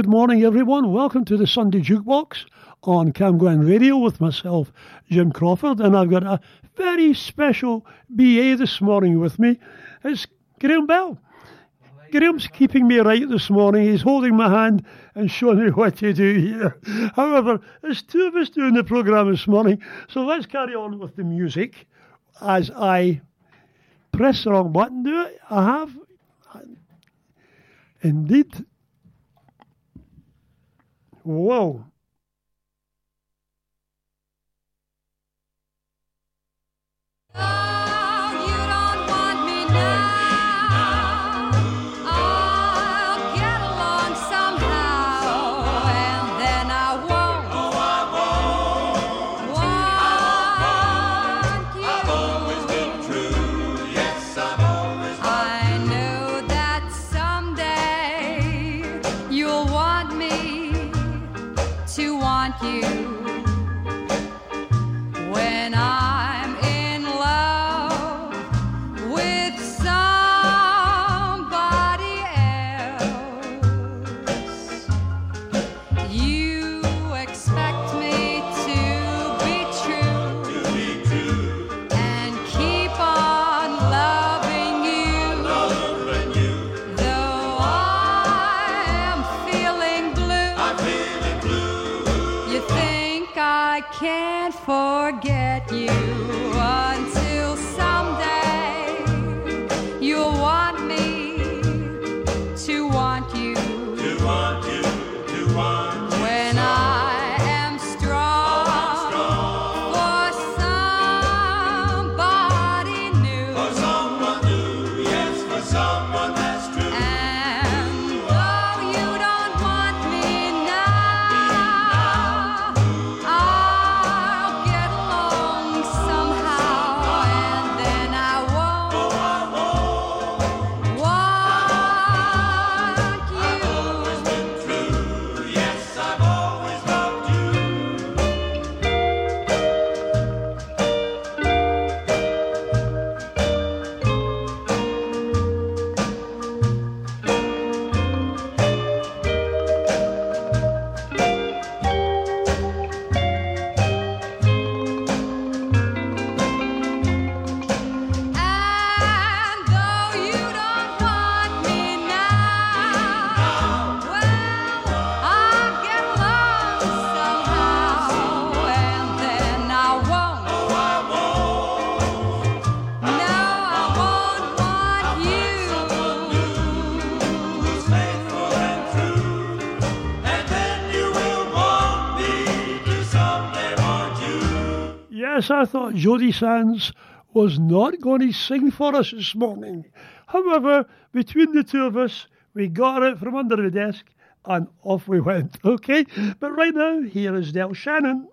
Good morning, everyone. Welcome to the Sunday Jukebox on Camglen Radio with myself, Jim Crawford, and I've got a very special BA this morning with me. It's Graham Bell. Graham's keeping me right this morning. He's holding my hand and showing me what to do here. However, there's two of us doing the programme this morning, so let's carry on with the music as I press the wrong button. Do it? I have. Indeed. Whoa. Ah. I thought Jodie Sands was not going to sing for us this morning. However, between the two of us, we got it from under the desk and off we went, okay? But right now, here is Del Shannon.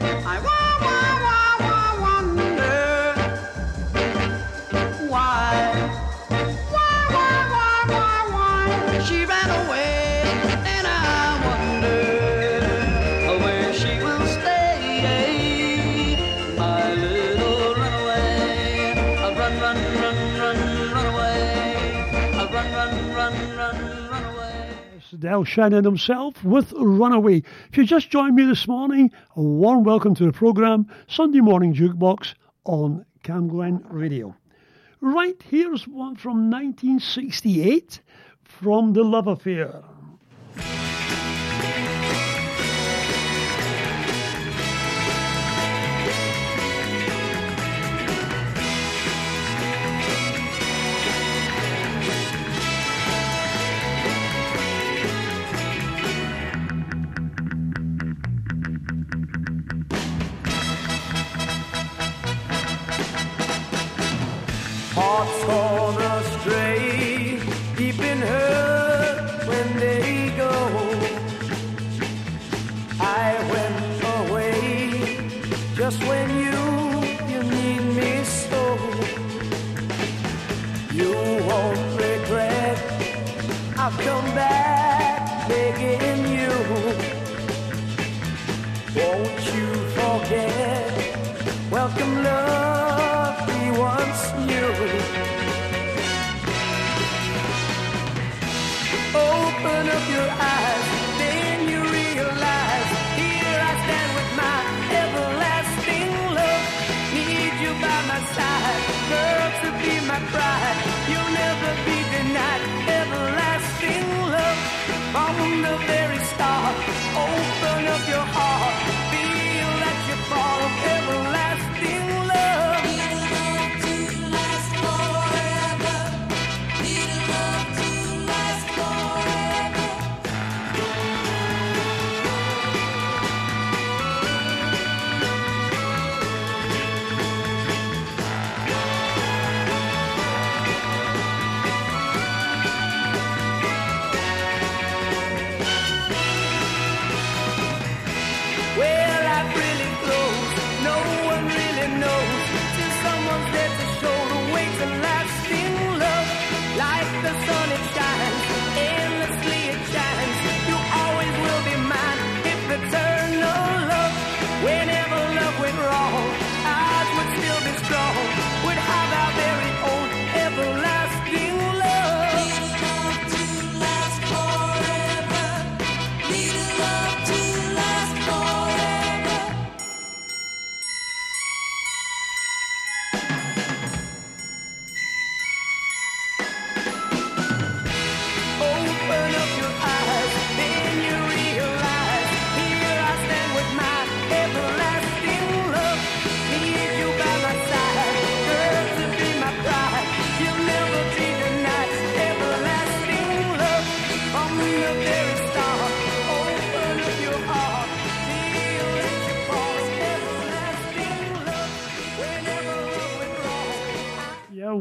I want one. Del Shannon himself with Runaway. If you just joined me this morning, a warm welcome to the programme, Sunday Morning Jukebox on Camglen Radio. Right, here's one from 1968 from The Love Affair. To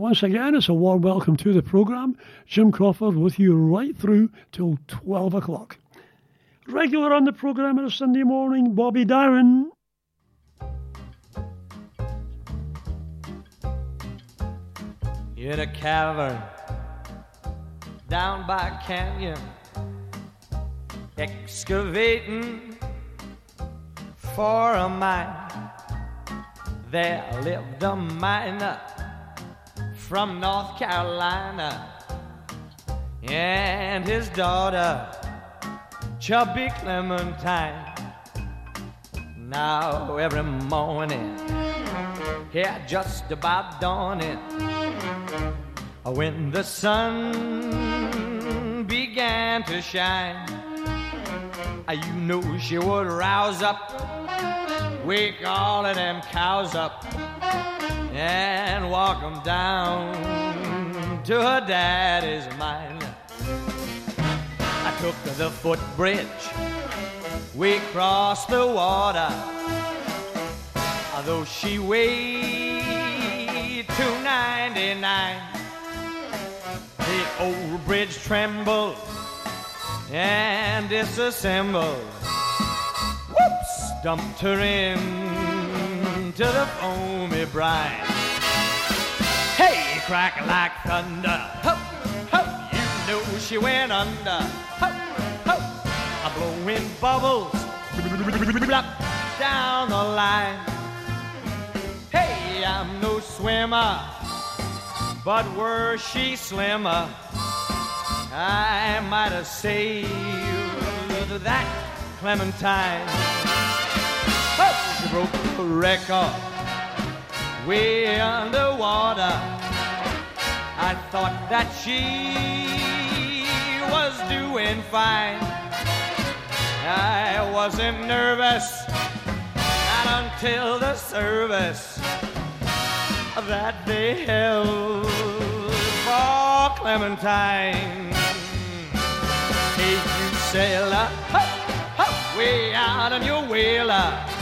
once again, it's a warm welcome to the programme. Jim Crawford with you right through till 12 o'clock. Regular on the programme on a Sunday morning, Bobby Darin. in a cavern down by canyon, excavating for a mine. There lived a miner from North Carolina. And his daughter, Chubby Clementine. Now every morning, here just about dawning, when the sun began to shine, you know she would rouse up, wake all of them cows up, and walk 'em down to her daddy's mine. I took the footbridge, we crossed the water, although she weighed 299. The old bridge trembled and disassembled. Whoops! Dumped her in to the foamy brine. Hey, crack like thunder. Ho, ho, you know she went under. Ho, ho, a blowing bubbles down the line. Hey, I'm no swimmer, But were she slimmer, I might have saved that Clementine. Broke record way underwater. I thought that she was doing fine. I wasn't nervous not until the service that they held for Clementine. Hey, you sailor, ho, ho, way out on your whaler,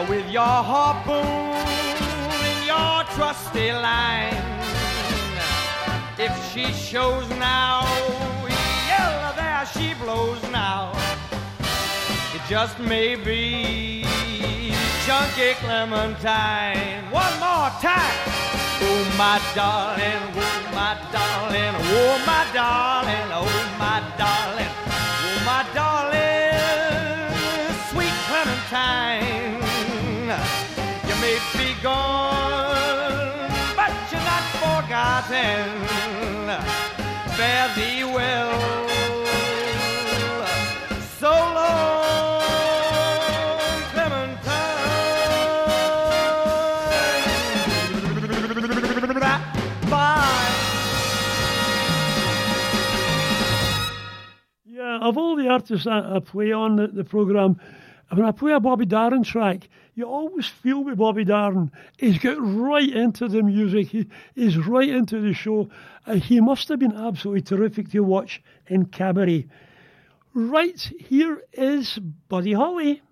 with your harpoon and your trusty line. If she shows now, yell, there she blows now. It just may be Chunky Clementine. One more time. Oh, my darling, oh, my darling, oh, my darling, oh, my darling, oh, my darling, sweet Clementine. You may be gone, but you're not forgotten. Fare thee well. So long, Clementine. Bye. Yeah, of all the artists that I play on the, the programme, when I play a Bobby Darin track, you always feel with Bobby Darin, he's got right into the music, he, he's right into the show. Uh, he must have been absolutely terrific to watch in Cabaret. Right, here is Buddy Holly.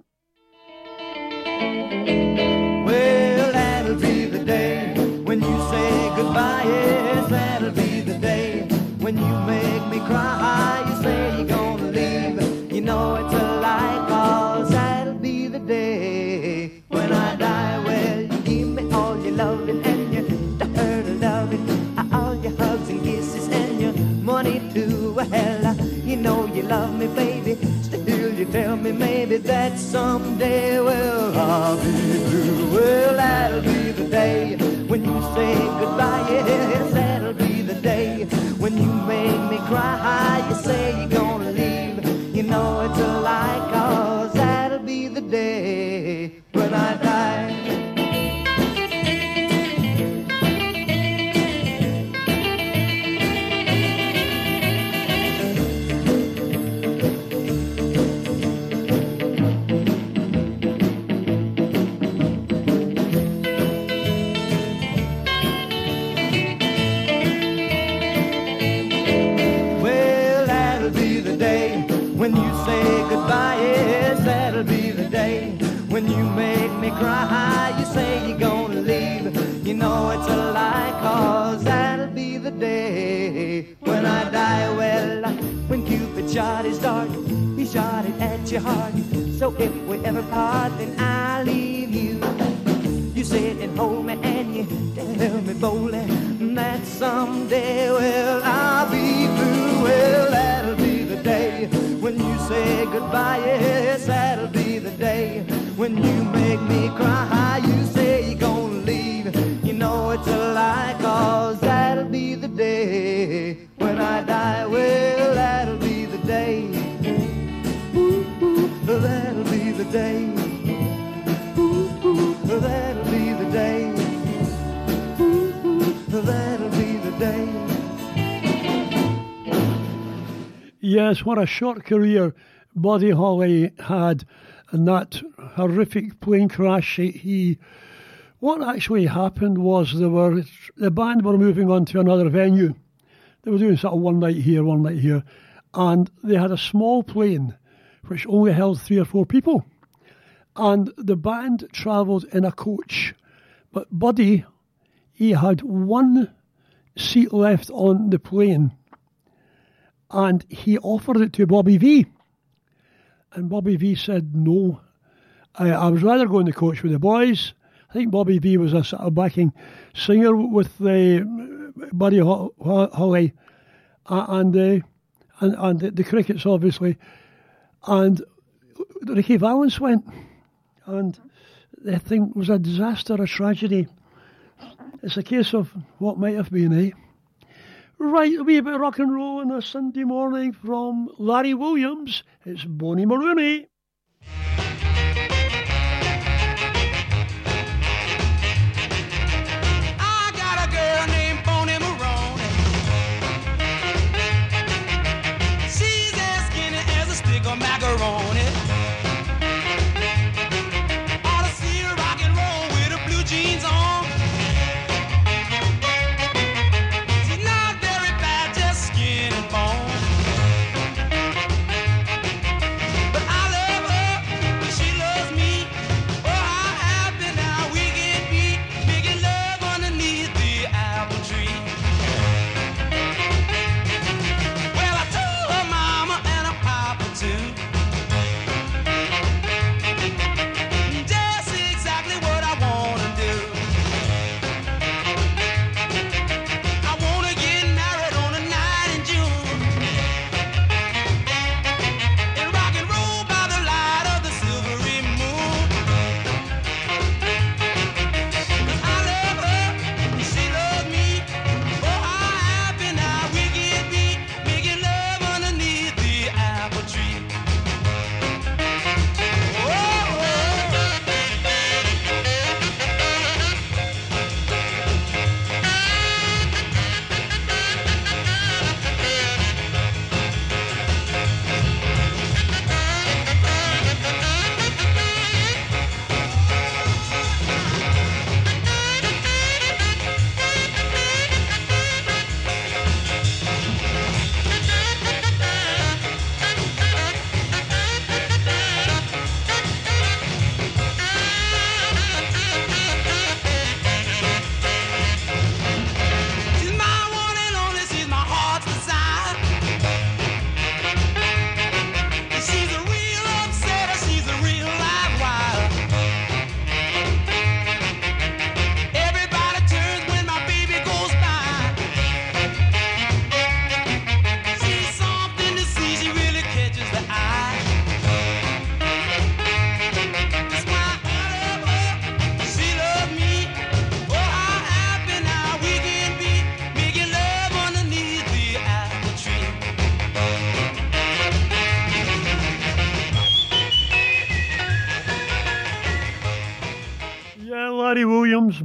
Well, that'll be the day when you say goodbye. Yes, that'll be the day when you make me cry. You say you're gonna leave. You know it's a lie, cause that'll be the day you love me, baby. Still, you tell me maybe that someday, well, I'll be through. Well, that'll be the day when you say goodbye. Yes, that'll be the day when you make me cry. You say you're cry. You say you're gonna leave. You know it's a lie, cause that'll be the day when I die. Well, when Cupid shot his dart, he shot it at your heart. So if we ever part, then I'll leave you. You sit and hold me and you tell me boldly that someday, well, I'll be through. Well, that'll be the day when you say goodbye. Yes, that'll be the day when you make me cry. You say you're gonna leave. You know it's a lie, cause that'll be the day when I die. Well, that'll be the day. Ooh, ooh, that'll be the day. Ooh, ooh, that'll be the day. Ooh, ooh, that'll be the day. Yes, what a short career Buddy Holly had in that horrific plane crash. He, what actually happened was they were the band were moving on to another venue. They were doing sort of one night here, one night here, and they had a small plane which only held three or four people, and the band travelled in a coach, but Buddy he had one seat left on the plane and he offered it to Bobby Vee. And Bobby Vee said no. I, I was rather going to coach with the boys. I think Bobby Vee was a sort of backing singer with the Buddy Ho- Ho- Holly uh, and, uh, and and the, the crickets obviously, and Ricky Valance went, and the thing was a disaster, a tragedy. It's a case of what might have been, eh? Right, a wee bit of rock and roll on a Sunday morning from Larry Williams. It's Bony Moronie.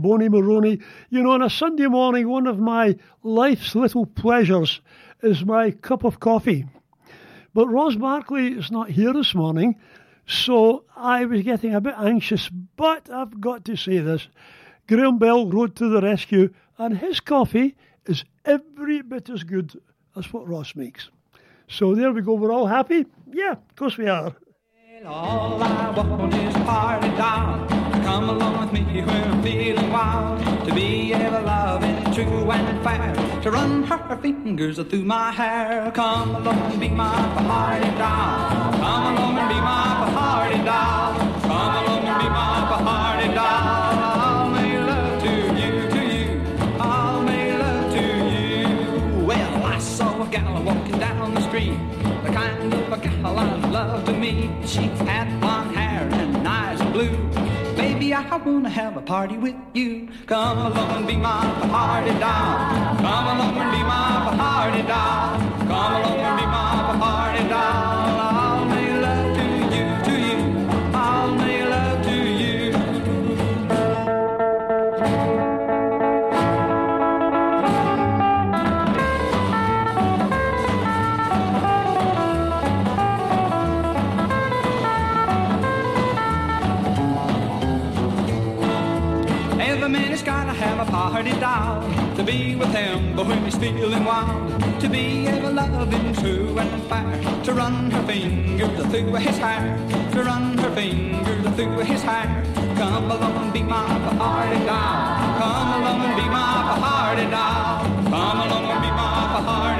Bony Moronie. You know, on a Sunday morning, one of my life's little pleasures is my cup of coffee. But Ross Barkley is not here this morning, so I was getting a bit anxious. But I've got to say this Graham Bell rode to the rescue, and his coffee is every bit as good as what Ross makes. So there we go. We're all happy? Yeah, of course we are. All I want is party doll. Come along with me when I'm feeling wild. To be ever loving, true and fair. To run her fingers through my hair. Come along and be my party doll. Come along and be my party doll. Come along and be my party doll. I'll make love to you, to you. I'll make love to you. Well, I saw a gal walking down the street. The kind of a gal I love to meet. She had blonde hair and eyes blue. Baby, I wanna have a party with you. Come along and be my party doll. Come along and be my party doll. Come along and be my party doll. Party doll to be with him, but when he's feeling wild, to be ever loving, true and fair, to run her fingers through his hair, to run her fingers through his hair. Come along and be my party doll. Come along and be my party doll. Come along and be my party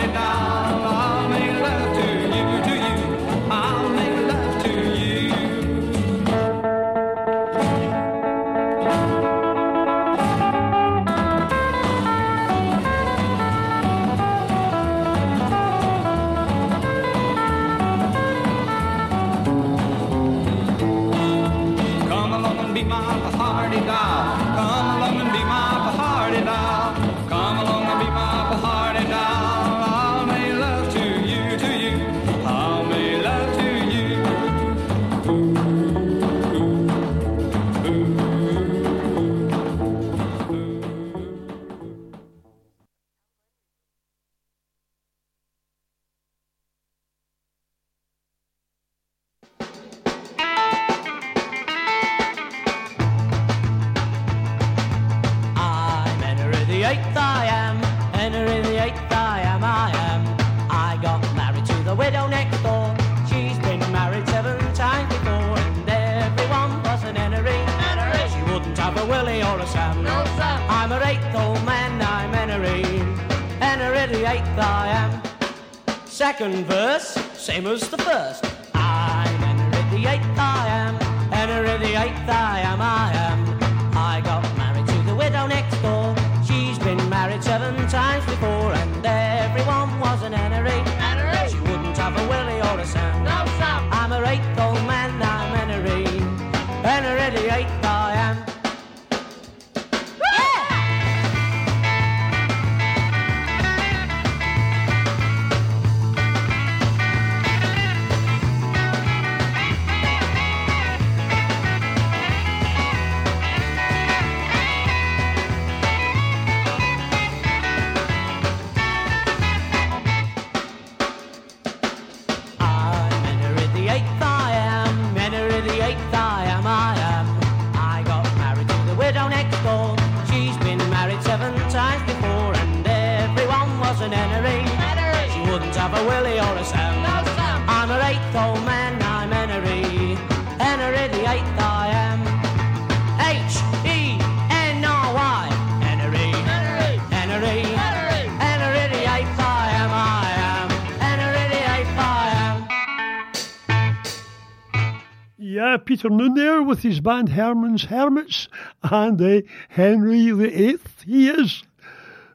afternoon there with his band Herman's Hermits and uh, Henry VIII. He is.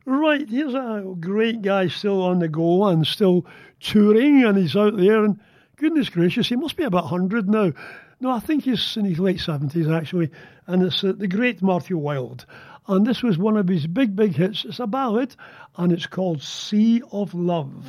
Right, He's a great guy still on the go and still touring, and he's out there. And goodness gracious, he must be about 100 now. No, I think he's in his late 70s actually, and it's uh, the great Marty Wilde. And this was one of his big, big hits. It's a ballad, and it's called Sea of Love.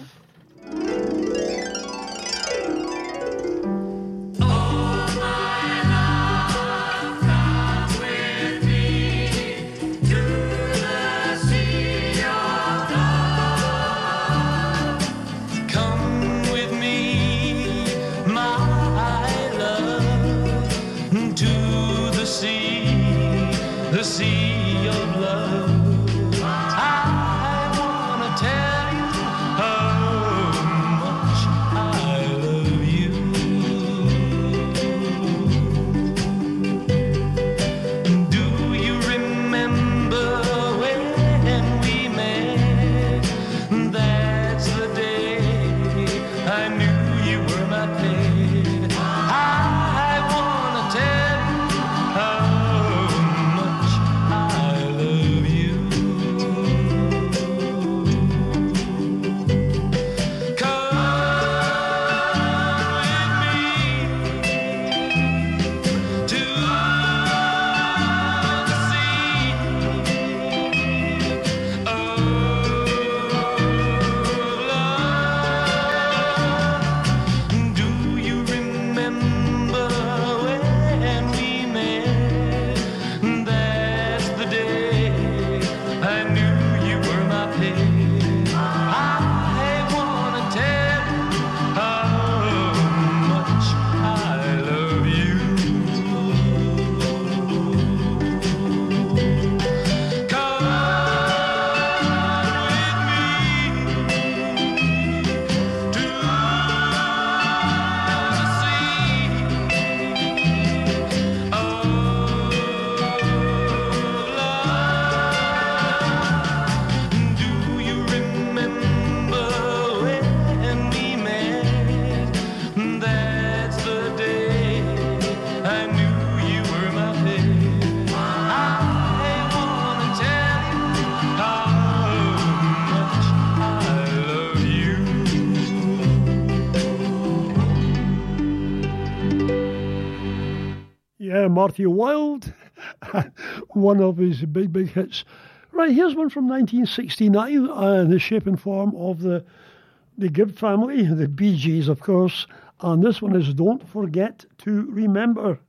Marty Wilde, one of his big, big hits. Right, here's one from 1969, uh, the shape and form of the, the Gibb family, the Bee Gees, of course, and this one is Don't Forget to Remember.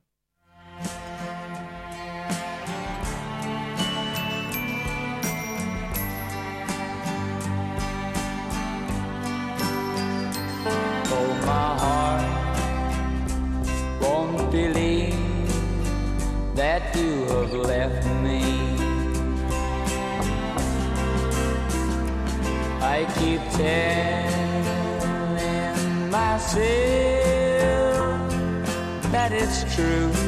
you have left me. I keep telling myself that it's true.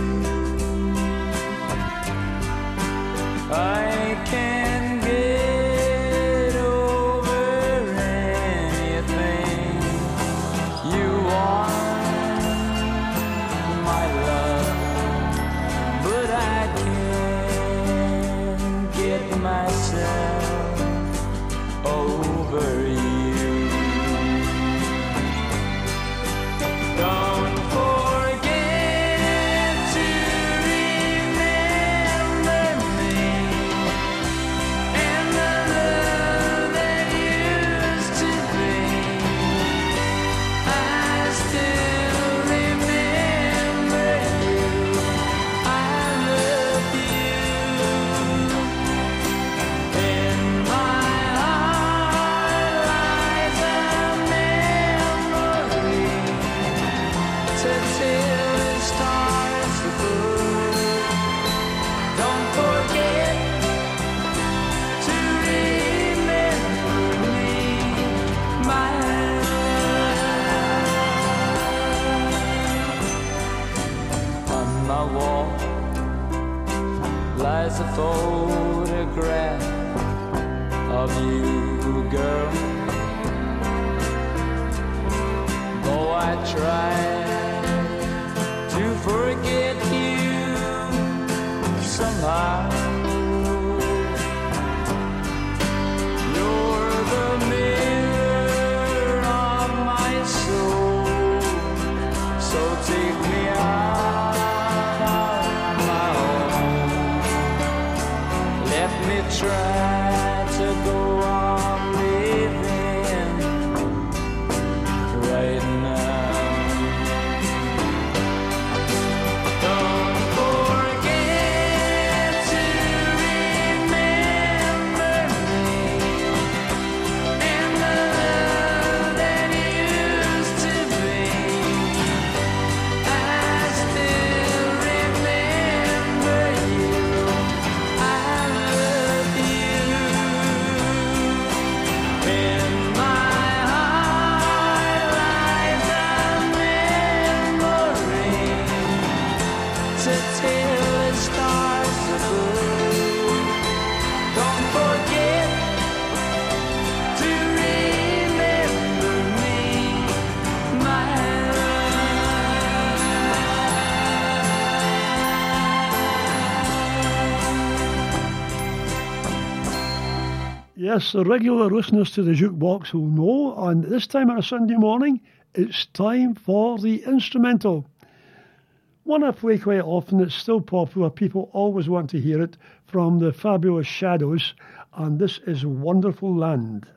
Yes, the regular listeners to the jukebox will know, and this time on a Sunday morning, it's time for the instrumental. One I play quite often, it's still popular, people always want to hear it, from the fabulous Shadows, and this is Wonderful Land.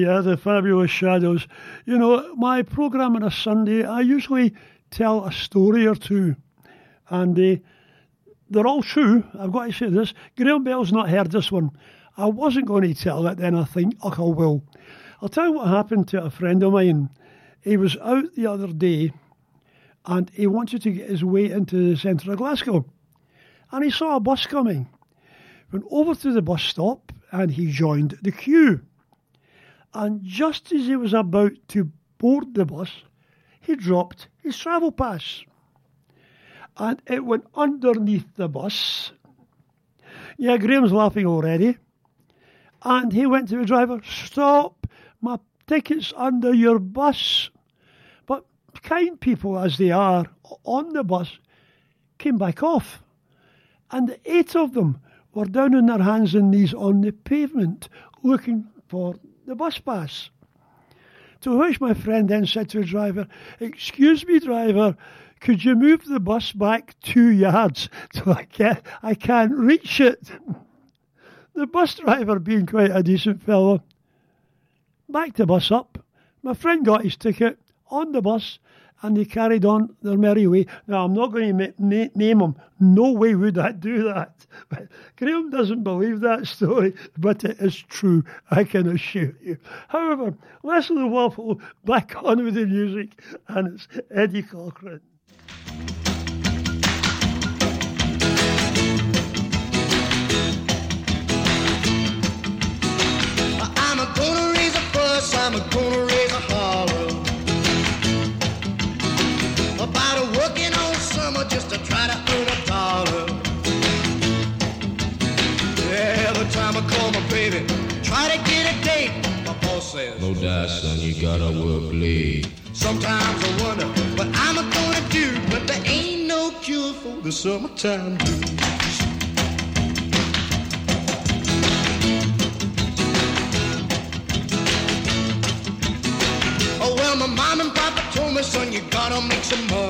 Yeah, the fabulous shadows. You know, my program on a Sunday, I usually tell a story or two, and uh, they're all true. I've got to say this. Graham Bell's not heard this one. I wasn't going to tell it, then I think, oh, I will. I'll tell you what happened to a friend of mine. He was out the other day, and he wanted to get his way into the centre of Glasgow, and he saw a bus coming. Went over to the bus stop, and he joined the queue. And just as he was about to board the bus, he dropped his travel pass. And it went underneath the bus. Yeah, Graham's laughing already. And he went to the driver, Stop, my ticket's under your bus. But kind people as they are on the bus came back off. And eight of them were down on their hands and knees on the pavement looking for the bus pass. To which my friend then said to the driver, Excuse me, driver, could you move the bus back two yards till I, can, I can't reach it? The bus driver, being quite a decent fellow, backed the bus up. My friend got his ticket on the bus and they carried on their merry way. Now, I'm not going to ma- na- name them. No way would I do that. But Graham doesn't believe that story, but it is true, I can assure you. However, let's the waffle back on with the music, and it's Eddie Cochran. I'm a gonna No doubt, son, you gotta work late. Sometimes I wonder what I'm a gonna do, but there ain't no cure for the summertime blues. Oh well, my mom and papa told me, son, you gotta make some money.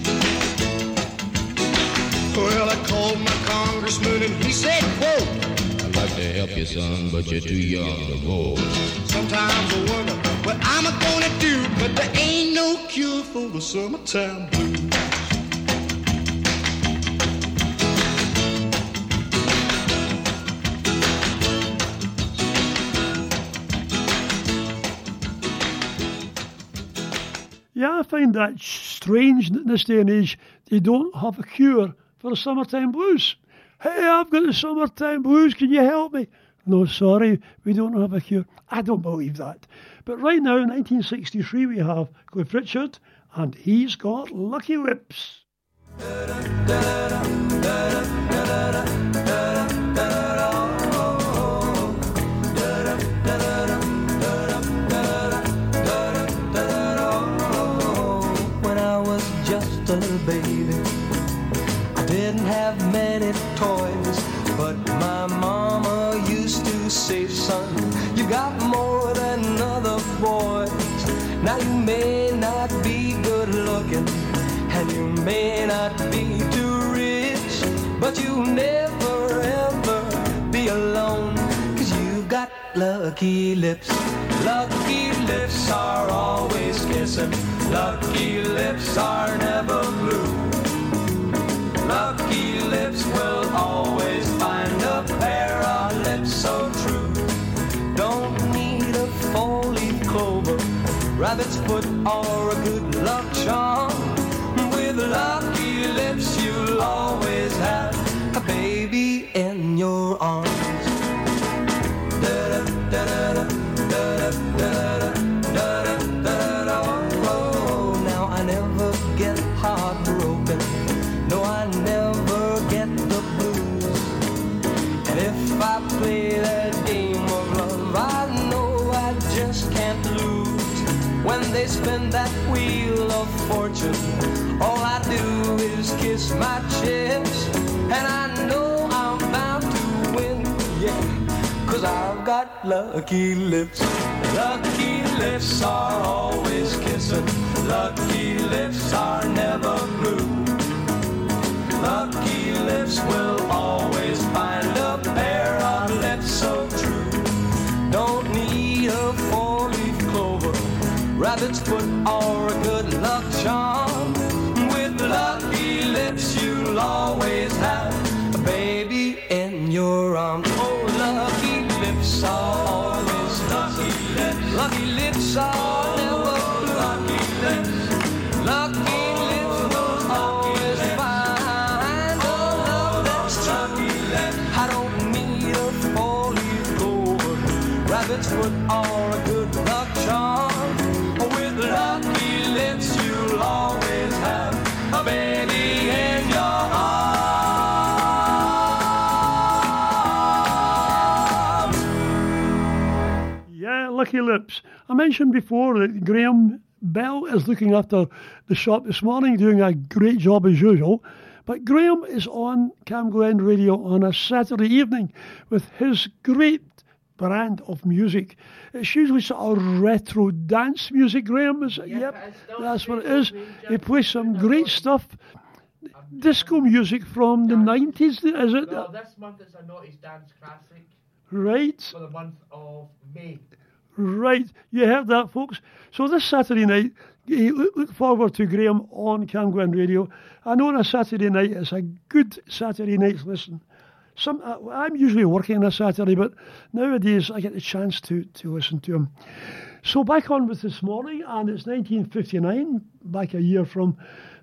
Well, I called my congressman and he said, quote, I'd like to help you, son, but you're too young to vote. Sometimes I wonder what I'm gonna do, but there ain't no cure for the summertime blues. Yeah, I find that strange that in this day and age they don't have a cure for the summertime blues. Hey, I've got the summertime blues, can you help me? No, sorry, we don't have a cure. I don't believe that. But right now, in 1963, we have Cliff Richard, and he's got Lucky Lips. You'll never ever be alone, cause you've got lucky lips. Lucky lips are always kissing. Lucky lips are never blue. Lucky lips will always find a pair of lips so true. Don't need a four-leaf clover, rabbit's foot, or a good luck charm. With lucky lips, you'll always spin that wheel of fortune, all I do is kiss my chips. And I know I'm bound to win, yeah. Cause I've got lucky lips. Lucky lips are always kissing. Lucky lips are never blue. Lucky lips will always find a pair of lips so true. Don't need a clover, rabbit's foot, or a good luck charm. Lucky Lips. I mentioned before that Graham Bell is looking after the shop this morning, doing a great job as usual. But Graham is on Camglen Radio on a Saturday evening with his great brand of music. It's usually sort of retro dance music, Graham. Is it? yep, that's what it is. He plays some great stuff. Disco music from the 90s, is it? Well, this month is a Noughties Dance Classic Right. for the month of May. Right, you heard that, folks. So this Saturday night, eh, look, forward to Graham on Camglen Radio. I know on a Saturday night it's a good Saturday night's listen. Some I'm usually working on a Saturday, but nowadays I get the chance to to listen to him. So back on with this morning, and it's 1959, back a year from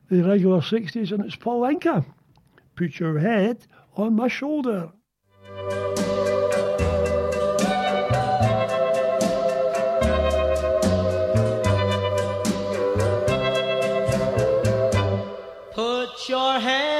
the regular 60s, and it's Paul Anka. Put your head on my shoulder. Your head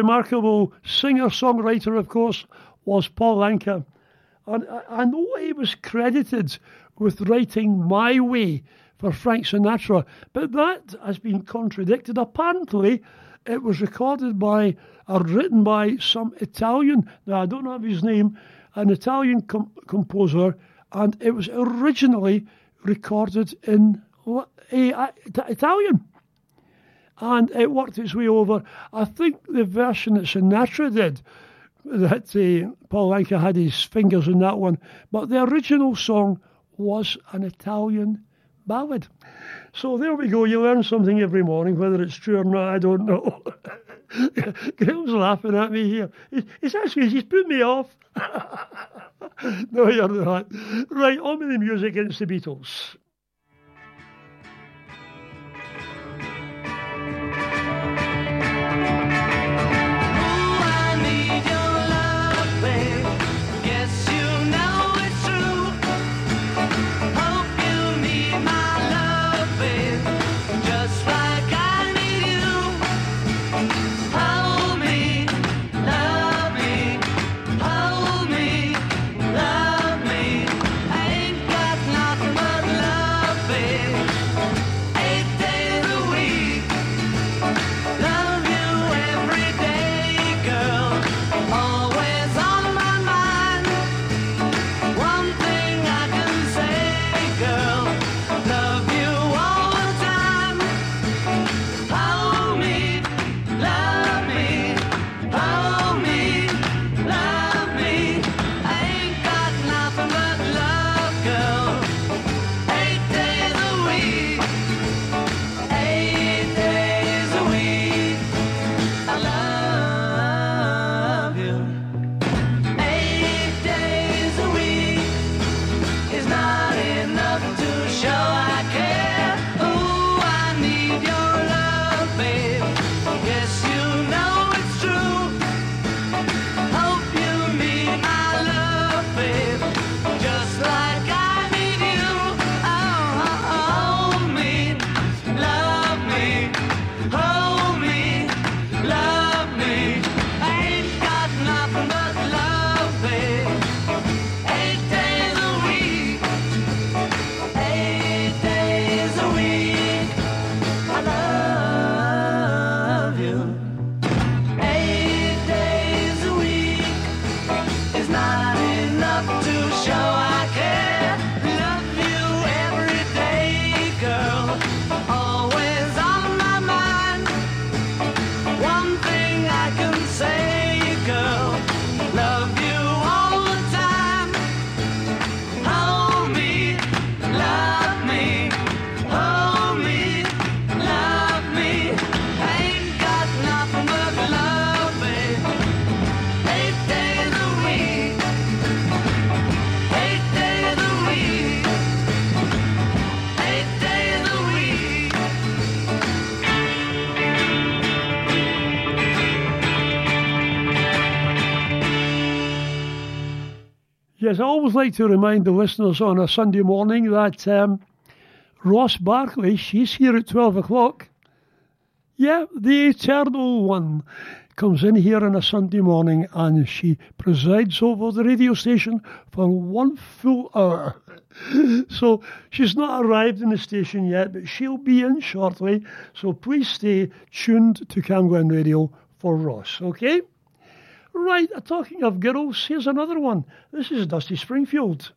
remarkable singer songwriter, of course, was Paul Anka. And I, know he was credited with writing My Way for Frank Sinatra, but that has been contradicted. Apparently, it was recorded by or written by some Italian, now I don't have his name, an Italian com- composer, and it was originally recorded in uh, Italian. And it worked its way over. I think the version that Sinatra did, that uh, Paul Anka had his fingers in that one, but the original song was an Italian ballad. So there we go. You learn something every morning, whether it's true or not, I don't know. Graham's laughing at me here. He- He's actually he's put me off. no, you're not. Right, on with the music. It's the Beatles. Yes, I always like to remind the listeners on a Sunday morning that um, Ross Barkley, she's here at 12 o'clock. Yeah, the eternal one comes in here on a Sunday morning and she presides over the radio station for one full hour. so she's not arrived in the station yet, but she'll be in shortly. So please stay tuned to Camglen Radio for Ross, okay? Right, uh, talking of girls, here's another one. This is Dusty Springfield.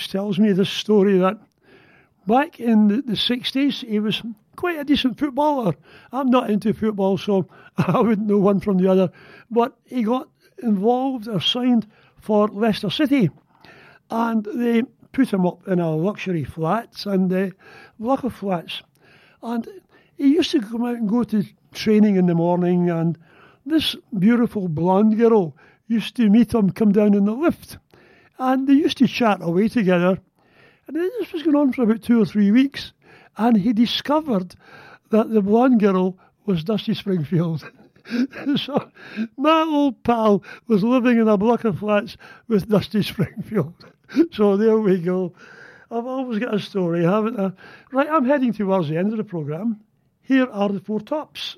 Always tells me this story that back in the, the 60s, he was quite a decent footballer. I'm not into football, so I wouldn't know one from the other. But he got involved or signed for Leicester City, and they put him up in a luxury flats and uh, block of flats. And he used to come out and go to training in the morning, and this beautiful blonde girl used to meet him, come down in the lift, and they used to chat away together. And this was going on for about two or three weeks, and he discovered that the blonde girl was Dusty Springfield. so my old pal was living in a block of flats with Dusty Springfield. so there we go. I've always got a story, haven't I? Right, I'm heading towards the end of the programme. Here are the four tops.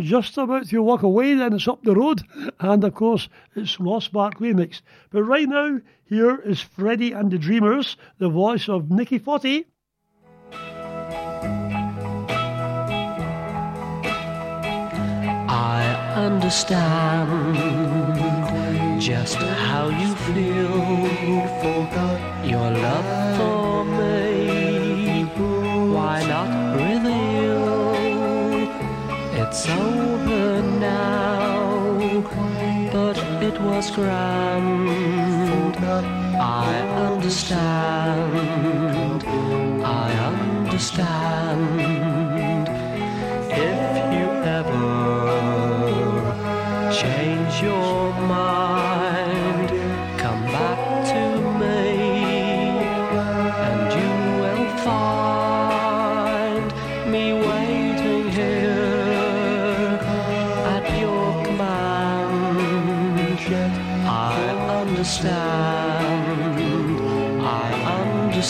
Oh, just about to walk away, then it's up the road. And of course, it's Lost Bark Remix. But right now, here is Freddie and the Dreamers, the voice of Nikki Fotty. I understand just how you feel. Forgot your love for It's over now, but it was grand. I understand. I understand. If you ever change your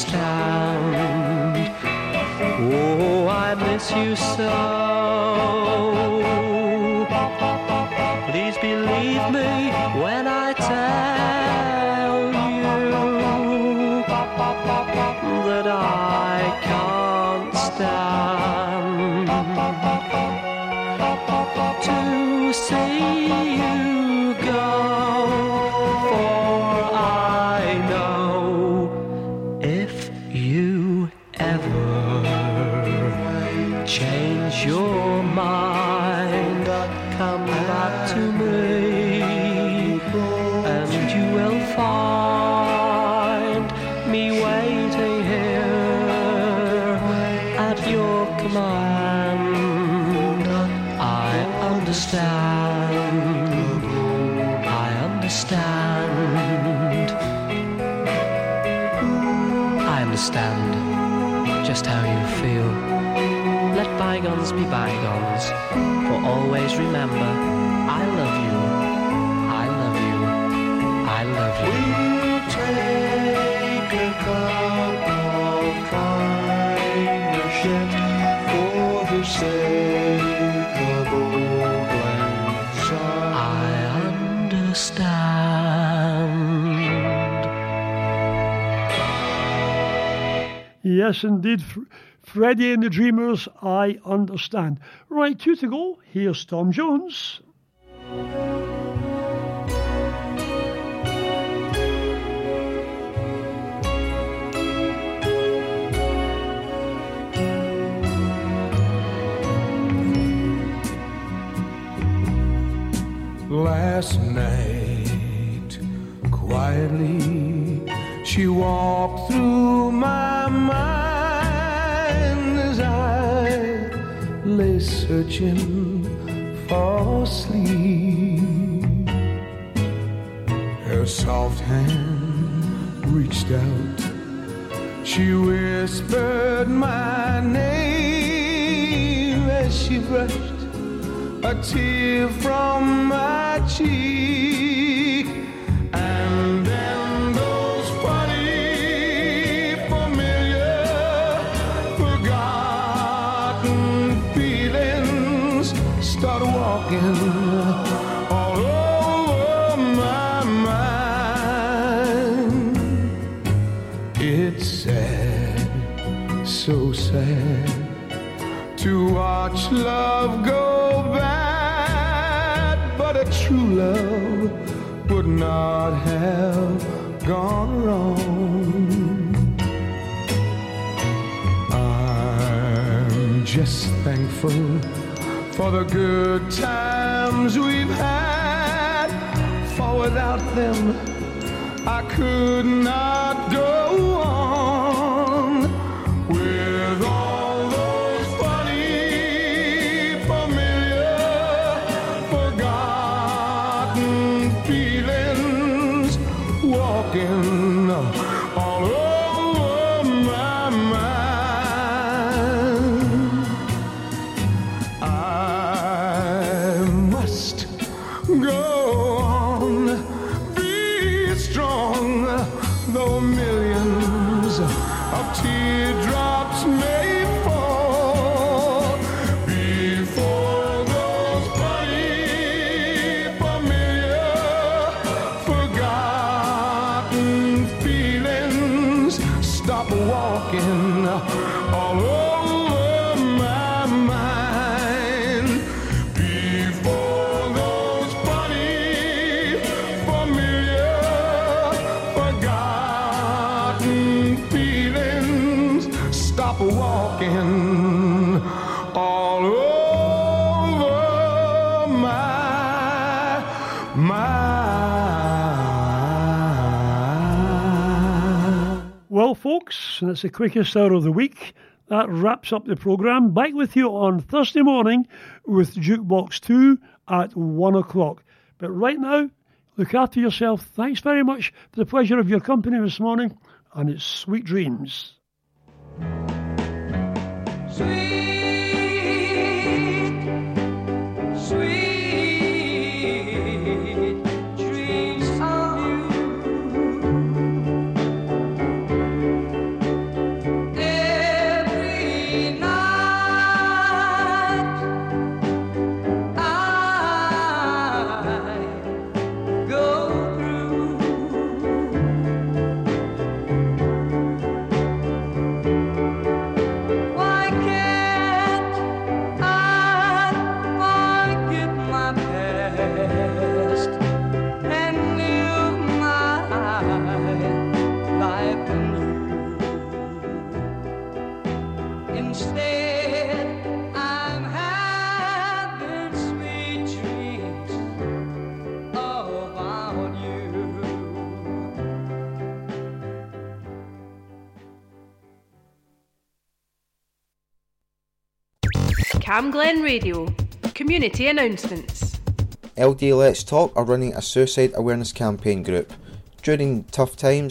understand. Oh, I miss you so. Yes, indeed. Freddie and the Dreamers, I understand. Right, two to go. Here's Tom Jones. Last night, quietly, she walked through my mind lay searching for sleep. Her soft hand reached out, she whispered my name as she brushed a tear from my cheek, love go bad, but a true love would not have gone wrong. I'm just thankful for the good times we've had, for without them I could not go on folks, that's the quickest hour of the week. That wraps up the programme. Back with you on Thursday morning with Jukebox 2 at 1 o'clock. But right now, look after yourself. Thanks very much for the pleasure of your company this morning, and it's sweet dreams. Camglen Radio. Community announcements. LD Let's Talk are running a suicide awareness campaign group. During tough times,